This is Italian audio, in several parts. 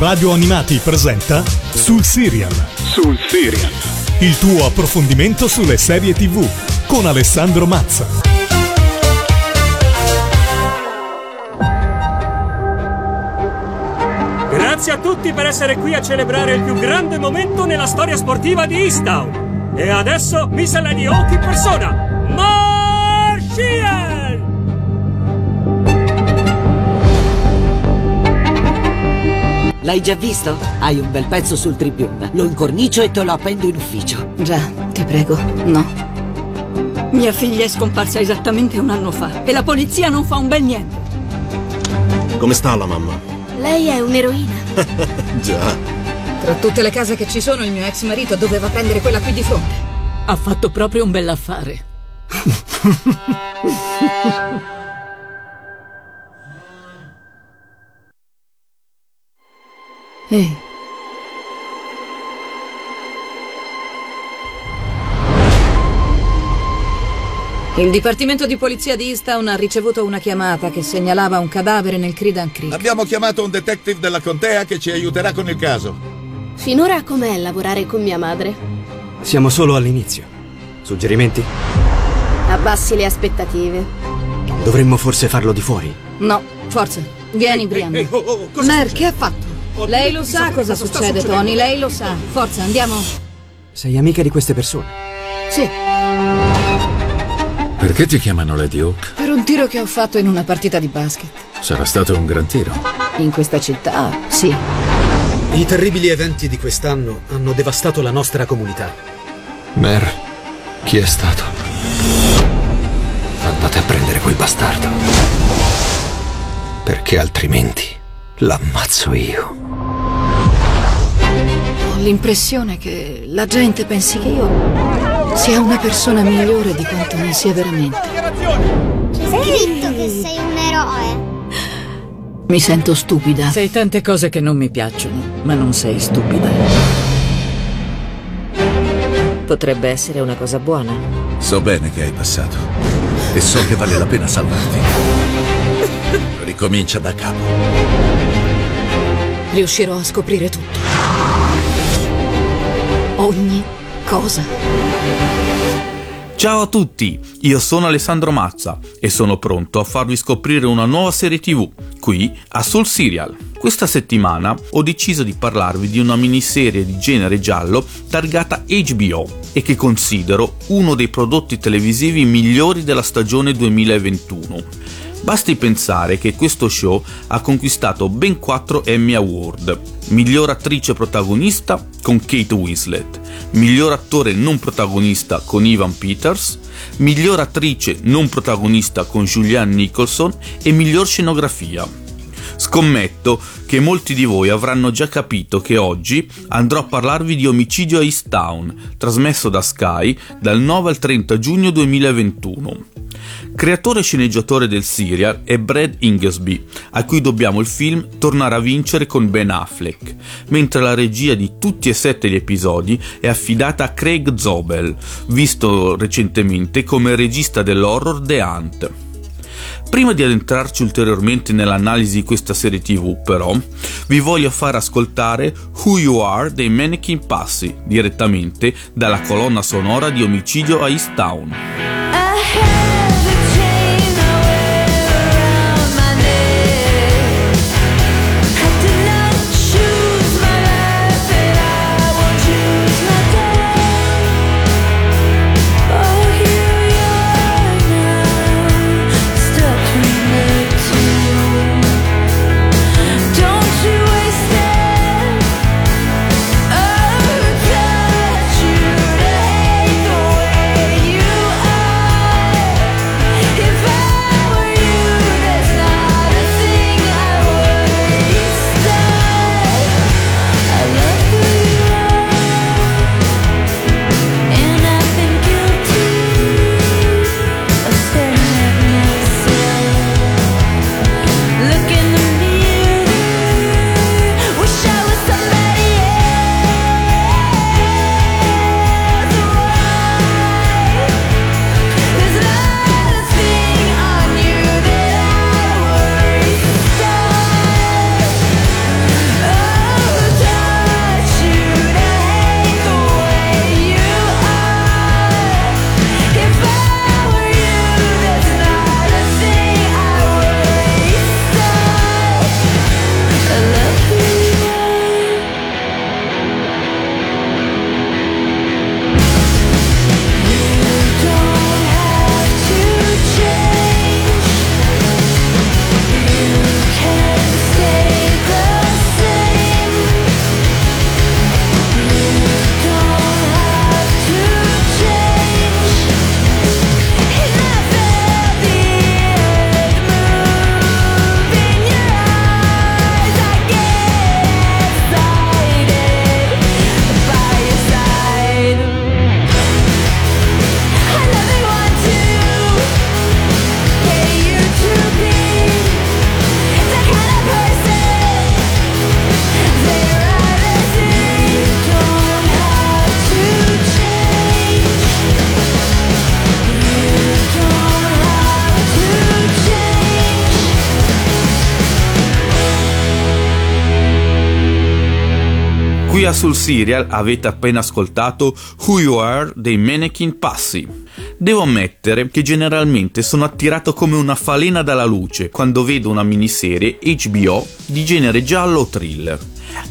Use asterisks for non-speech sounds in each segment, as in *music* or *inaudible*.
Radio Animati presenta Sul Serial. Sul Serial. Il tuo approfondimento sulle serie TV con Alessandro Mazza. Grazie a tutti per essere qui a celebrare il più grande momento nella storia sportiva di Easttown. E adesso Lady Hawk in persona. L'hai già visto? Hai un bel pezzo sul Tribune. Lo incornicio e te lo appendo in ufficio. Già, ti prego, no. Mia figlia è scomparsa esattamente un anno fa e la polizia non fa un bel niente. Come sta la mamma? Lei è un'eroina. *laughs* Già. Tra tutte le case che ci sono, il mio ex marito doveva prendere quella qui di fronte. Ha fatto proprio un bell'affare. *laughs* Ehi. Il Dipartimento di Polizia di Easttown ha ricevuto una chiamata che segnalava un cadavere nel Credan Creek. Abbiamo chiamato un detective della contea che ci aiuterà con il caso. Finora com'è lavorare con mia madre? Siamo solo all'inizio. Suggerimenti? Abbassi le aspettative. Dovremmo forse farlo di fuori. No, forza. Vieni, Brian. Ehi, oh, oh, cosa Mer, succede? che ha fatto? Lei lo sa cosa succede, Tony. Lei lo sa. Forza, andiamo. Sei amica di queste persone? Sì, Perché ti chiamano Lady Hawk? per un tiro che ho fatto in una partita di basket. Sarà stato un gran tiro. In questa città, sì. I terribili eventi di quest'anno hanno devastato la nostra comunità. Mer, chi è stato? Andate a prendere quel bastardo. Perché altrimenti l'ammazzo io. Ho l'impressione che la gente pensi che io sia una persona migliore di quanto non sia veramente. C'è scritto che sei un eroe. Mi sento stupida. Sei tante cose che non mi piacciono, ma non sei stupida. Potrebbe essere una cosa buona. So bene che hai passato e so che vale la pena salvarti. Ricomincia da capo. Riuscirò a scoprire tutto. Ogni cosa. Ciao a tutti, io sono Alessandro Mazza e sono pronto a farvi scoprire una nuova serie TV qui a Soul Serial. Questa settimana ho deciso di parlarvi di una miniserie di genere giallo targata HBO e che considero uno dei prodotti televisivi migliori della stagione 2021. Basti pensare che questo show ha conquistato ben 4 Emmy Award. Miglior attrice protagonista con Kate Winslet, miglior attore non protagonista con Ivan Peters, miglior attrice non protagonista con Julianne Nicholson e miglior scenografia. Scommetto che molti di voi avranno già capito che oggi andrò a parlarvi di Omicidio a Easttown, trasmesso da Sky dal 9 al 30 giugno 2021. Creatore e sceneggiatore del serial è Brad Inglesby, a cui dobbiamo il film Tornare a vincere con Ben Affleck, mentre la regia di tutti e sette gli episodi è affidata a Craig Zobel, visto recentemente come regista dell'horror The Hunt. Prima di addentrarci ulteriormente nell'analisi di questa serie TV, però, vi voglio far ascoltare Who You Are dei Mannequin Passi, direttamente dalla colonna sonora di Omicidio a Easttown. you Sul Serial avete appena ascoltato Who You Are dei Mannequin Passi. Devo ammettere che generalmente sono attirato come una falena dalla luce quando vedo una miniserie HBO di genere giallo o thriller.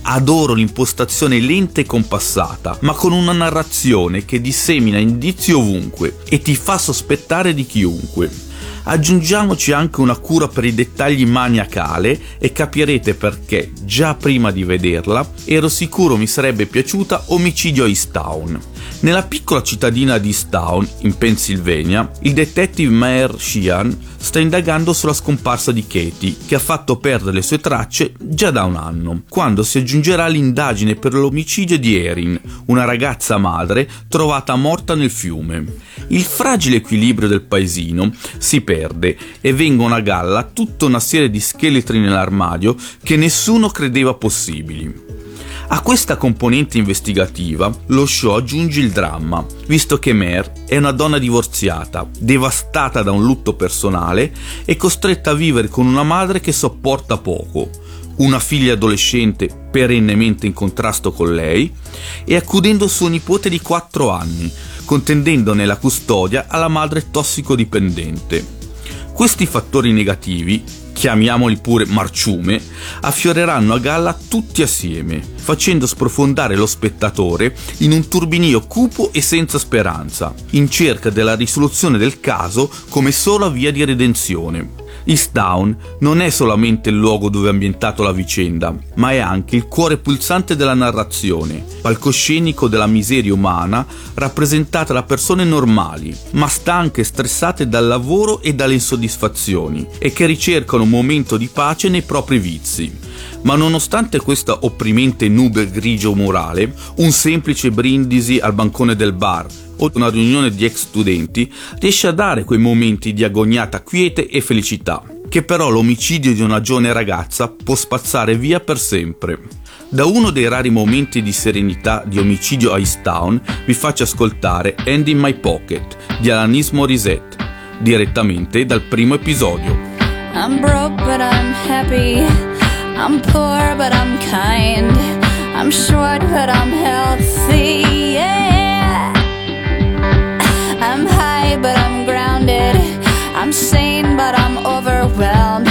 Adoro l'impostazione lenta e compassata, ma con una narrazione che dissemina indizi ovunque e ti fa sospettare di chiunque. Aggiungiamoci anche una cura per i dettagli maniacale e capirete perché, già prima di vederla, ero sicuro mi sarebbe piaciuta Omicidio a Easttown. Nella piccola cittadina di Easttown, in Pennsylvania, il detective Mayer Sheehan sta indagando sulla scomparsa di Katie, che ha fatto perdere le sue tracce già da un anno, quando si aggiungerà l'indagine per l'omicidio di Erin, una ragazza madre trovata morta nel fiume. Il fragile equilibrio del paesino si perde e vengono a galla tutta una serie di scheletri nell'armadio che nessuno credeva possibili. A questa componente investigativa lo show aggiunge il dramma, visto che Mare è una donna divorziata, devastata da un lutto personale e costretta a vivere con una madre che sopporta poco, una figlia adolescente perennemente in contrasto con lei e accudendo suo nipote di 4 anni, contendendone la custodia alla madre tossicodipendente. Questi fattori negativi chiamiamoli pure marciume, affioreranno a galla tutti assieme, facendo sprofondare lo spettatore in un turbinio cupo e senza speranza, in cerca della risoluzione del caso come sola via di redenzione. Easttown non è solamente il luogo dove è ambientato la vicenda, ma è anche il cuore pulsante della narrazione, palcoscenico della miseria umana rappresentata da persone normali, ma stanche e stressate dal lavoro e dalle insoddisfazioni, e che ricercano un momento di pace nei propri vizi. Ma nonostante questa opprimente nube grigio morale, un semplice brindisi al bancone del bar, o una riunione di ex studenti riesce a dare quei momenti di agoniata quiete e felicità, che però l'omicidio di una giovane ragazza può spazzare via per sempre. Da uno dei rari momenti di serenità di omicidio a Easttown vi faccio ascoltare End in My Pocket di Alanis Morissette, direttamente dal primo episodio. I'm broke but I'm happy. I'm poor but I'm kind. I'm short but I'm healthy. Yeah. I'm. I'm sane but I'm overwhelmed.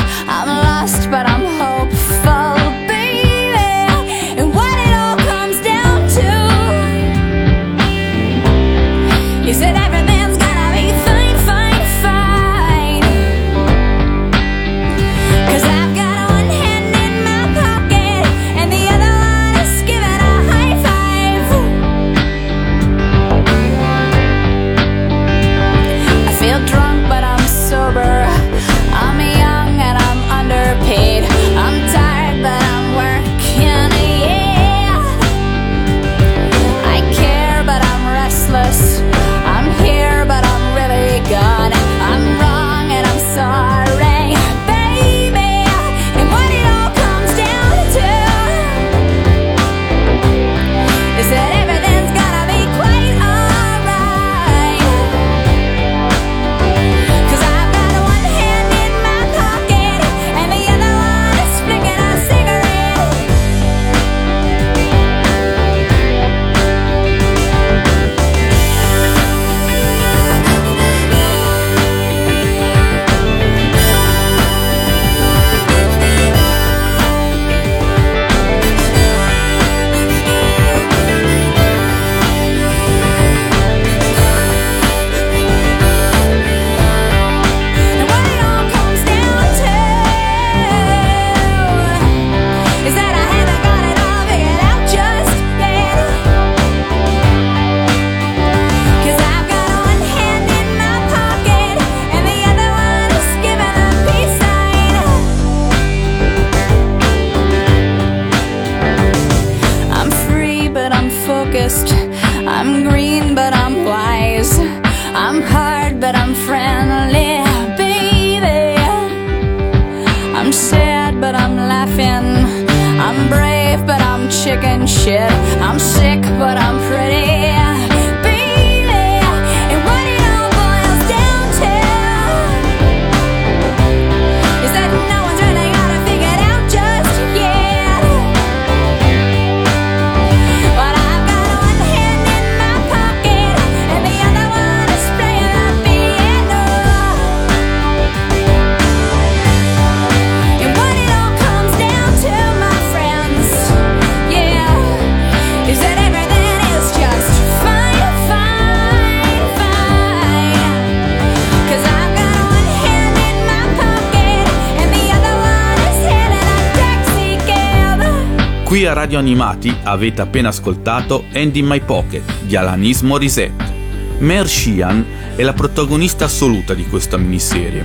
A Radio Animati avete appena ascoltato End in My Pocket di Alanis Morissette. Mer Sheehan è la protagonista assoluta di questa miniserie.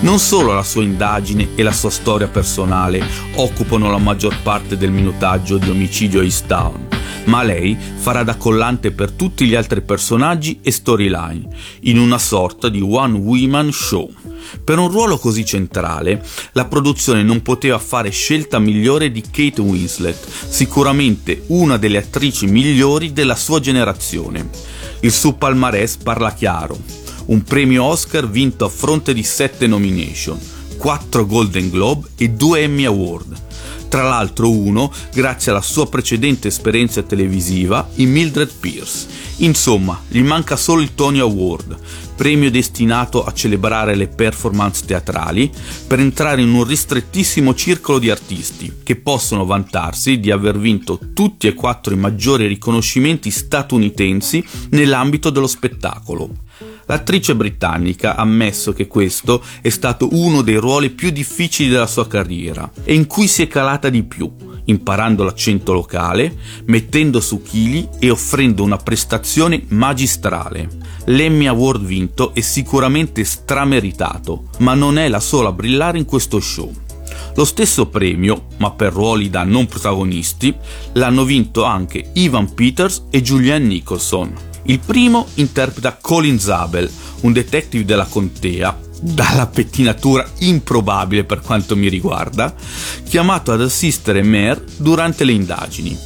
Non solo la sua indagine e la sua storia personale occupano la maggior parte del minutaggio di Omicidio East Town, ma lei farà da collante per tutti gli altri personaggi e storyline, in una sorta di one woman show. Per un ruolo così centrale, la produzione non poteva fare scelta migliore di Kate Winslet, sicuramente una delle attrici migliori della sua generazione. Il suo palmarès parla chiaro. Un premio Oscar vinto a fronte di 7 nomination, 4 Golden Globe e 2 Emmy Award. Tra l'altro uno grazie alla sua precedente esperienza televisiva in Mildred Pierce. Insomma, gli manca solo il Tony Award, premio destinato a celebrare le performance teatrali, per entrare in un ristrettissimo circolo di artisti che possono vantarsi di aver vinto tutti e quattro i maggiori riconoscimenti statunitensi nell'ambito dello spettacolo. L'attrice britannica ha ammesso che questo è stato uno dei ruoli più difficili della sua carriera e in cui si è calata di più, imparando l'accento locale, mettendo su chili e offrendo una prestazione magistrale. L'Emmy Award vinto è sicuramente strameritato, ma non è la sola a brillare in questo show. Lo stesso premio, ma per ruoli da non protagonisti, l'hanno vinto anche Ivan Peters e Julianne Nicholson. Il primo interpreta Colin Zabel, un detective della contea, dalla pettinatura improbabile per quanto mi riguarda, chiamato ad assistere Mare durante le indagini.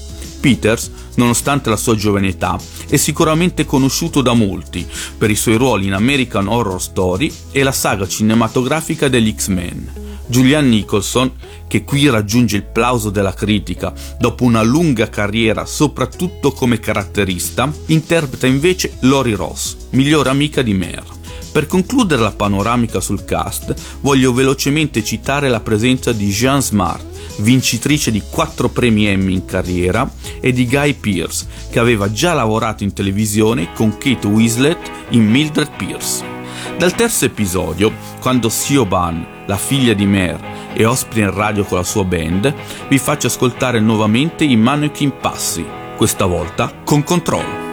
Peters, nonostante la sua giovane età, è sicuramente conosciuto da molti per i suoi ruoli in American Horror Story e la saga cinematografica degli X-Men. Julianne Nicholson, che qui raggiunge il plauso della critica dopo una lunga carriera soprattutto come caratterista, interpreta invece Lori Ross, migliore amica di Mare. Per concludere la panoramica sul cast, voglio velocemente citare la presenza di Jean Smart, vincitrice di 4 premi Emmy in carriera, e di Guy Pearce, che aveva già lavorato in televisione con Kate Winslet in Mildred Pierce. Dal terzo episodio, quando Siobhan, la figlia di Mare, è ospite in radio con la sua band, vi faccio ascoltare nuovamente i Mannequin Passi, questa volta con controllo.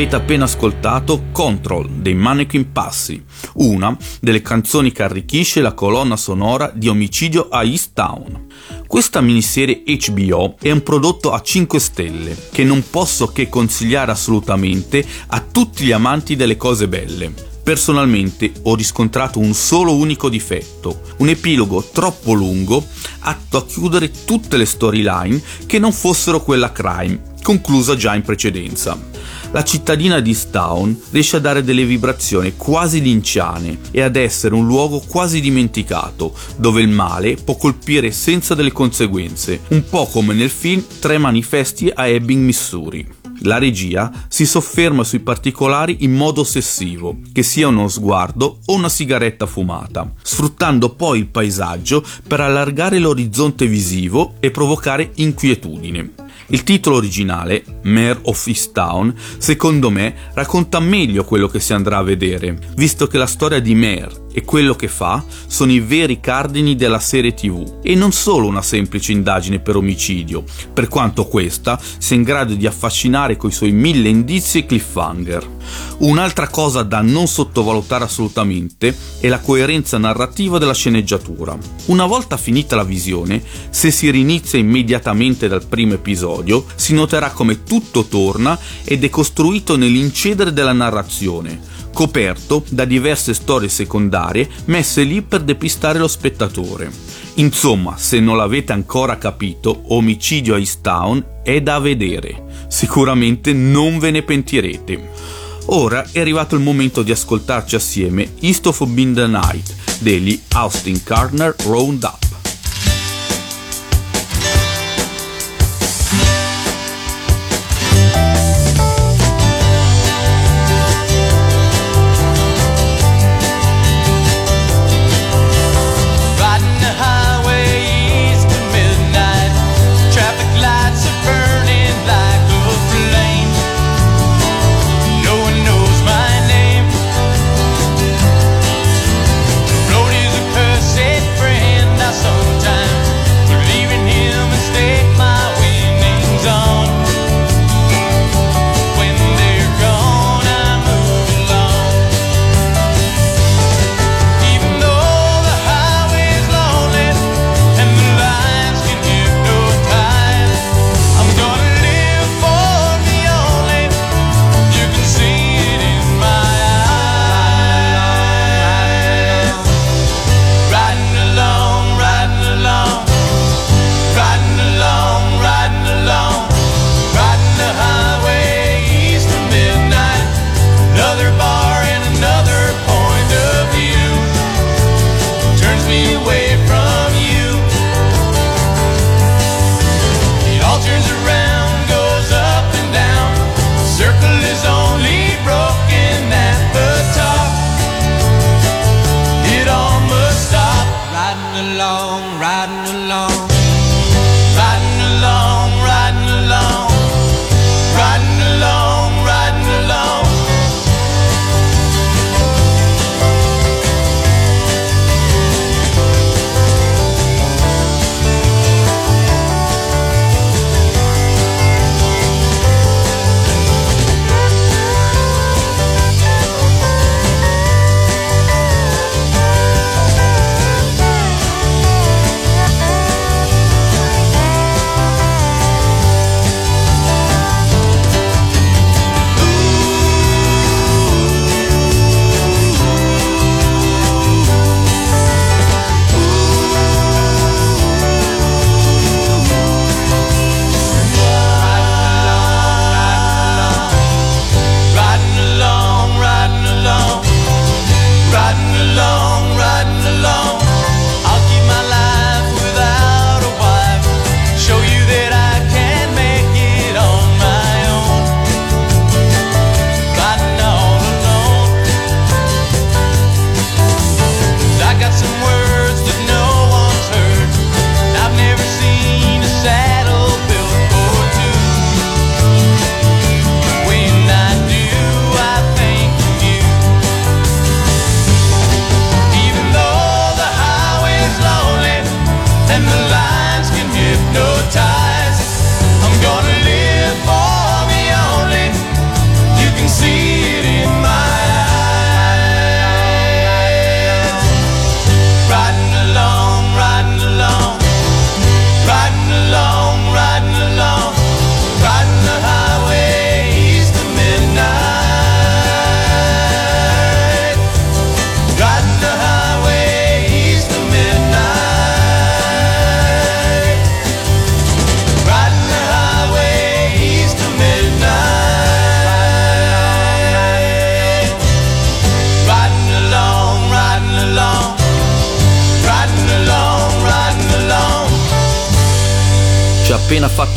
Avete appena ascoltato Control dei Mannequin Passi, una delle canzoni che arricchisce la colonna sonora di Omicidio a East Town. Questa miniserie HBO è un prodotto a 5 stelle che non posso che consigliare assolutamente a tutti gli amanti delle cose belle. Personalmente ho riscontrato un solo unico difetto, un epilogo troppo lungo, atto a chiudere tutte le storyline che non fossero quella crime, conclusa già in precedenza. La cittadina di Stown riesce a dare delle vibrazioni quasi linciane e ad essere un luogo quasi dimenticato, dove il male può colpire senza delle conseguenze, un po' come nel film Tre manifesti a Ebbing, Missouri. La regia si sofferma sui particolari in modo ossessivo, che sia uno sguardo o una sigaretta fumata, sfruttando poi il paesaggio per allargare l'orizzonte visivo e provocare inquietudine. Il titolo originale, Mare of Easttown, secondo me racconta meglio quello che si andrà a vedere, visto che la storia di Mare e quello che fa sono i veri cardini della serie tv e non solo una semplice indagine per omicidio, per quanto questa sia in grado di affascinare coi suoi mille indizi e cliffhanger. Un'altra cosa da non sottovalutare assolutamente è la coerenza narrativa della sceneggiatura. Una volta finita la visione, se si rinizia immediatamente dal primo episodio, si noterà come tutto torna ed è costruito nell'incedere della narrazione, coperto da diverse storie secondarie messe lì per depistare lo spettatore. Insomma, se non l'avete ancora capito, Omicidio a East Town è da vedere. Sicuramente non ve ne pentirete. Ora è arrivato il momento di ascoltarci assieme East of Been the Night degli Austin Gardner Roundup.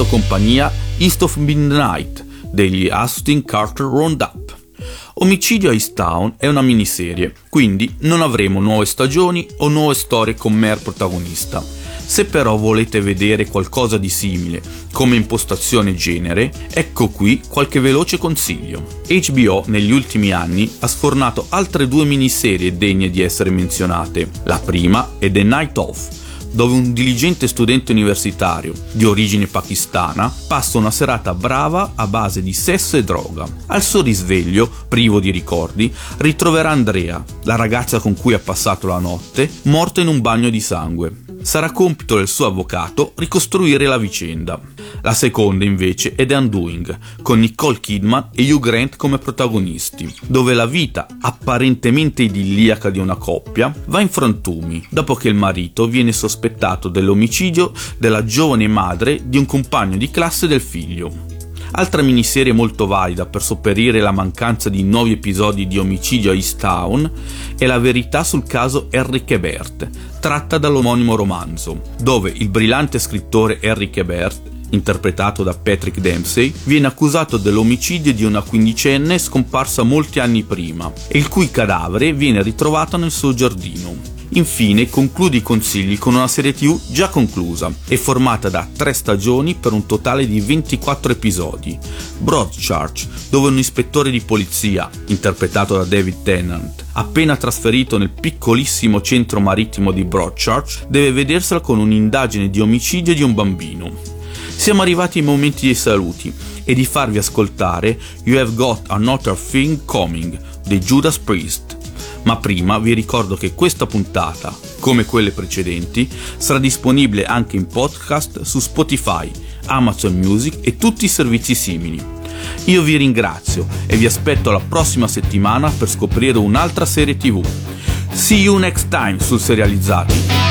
Fatto compagnia East of Midnight degli Austin Carter Roundup. Omicidio East Town è una miniserie, quindi non avremo nuove stagioni o nuove storie con Mer protagonista. Se però volete vedere qualcosa di simile come impostazione genere, ecco qui qualche veloce consiglio. HBO negli ultimi anni ha sfornato altre due miniserie degne di essere menzionate. La prima è The Night Of, dove un diligente studente universitario di origine pakistana passa una serata brava a base di sesso e droga. Al suo risveglio, privo di ricordi, ritroverà Andrea, la ragazza con cui ha passato la notte, morta in un bagno di sangue. Sarà compito del suo avvocato ricostruire la vicenda. La seconda invece è The Undoing, con Nicole Kidman e Hugh Grant come protagonisti, dove la vita apparentemente idilliaca di una coppia va in frantumi dopo che il marito viene sospettato dell'omicidio della giovane madre di un compagno di classe del figlio. Altra miniserie molto valida per sopperire la mancanza di nuovi episodi di omicidio a East Town è La verità sul caso Henry Ebert, tratta dall'omonimo romanzo, dove il brillante scrittore Henry Ebert interpretato da Patrick Dempsey, viene accusato dell'omicidio di una quindicenne scomparsa molti anni prima e il cui cadavere viene ritrovato nel suo giardino. Infine conclude i consigli con una serie TV già conclusa e formata da tre stagioni per un totale di 24 episodi. Broadchurch, dove un ispettore di polizia, interpretato da David Tennant, appena trasferito nel piccolissimo centro marittimo di Broadchurch, deve vedersela con un'indagine di omicidio di un bambino. Siamo arrivati ai momenti dei saluti e di farvi ascoltare You Have Got Another Thing Coming dei Judas Priest ma prima vi ricordo che questa puntata, come quelle precedenti, sarà disponibile anche in podcast su Spotify, Amazon Music e tutti i servizi simili. Io vi ringrazio e vi aspetto la prossima settimana per scoprire un'altra serie TV. See you next time sul Serializzati.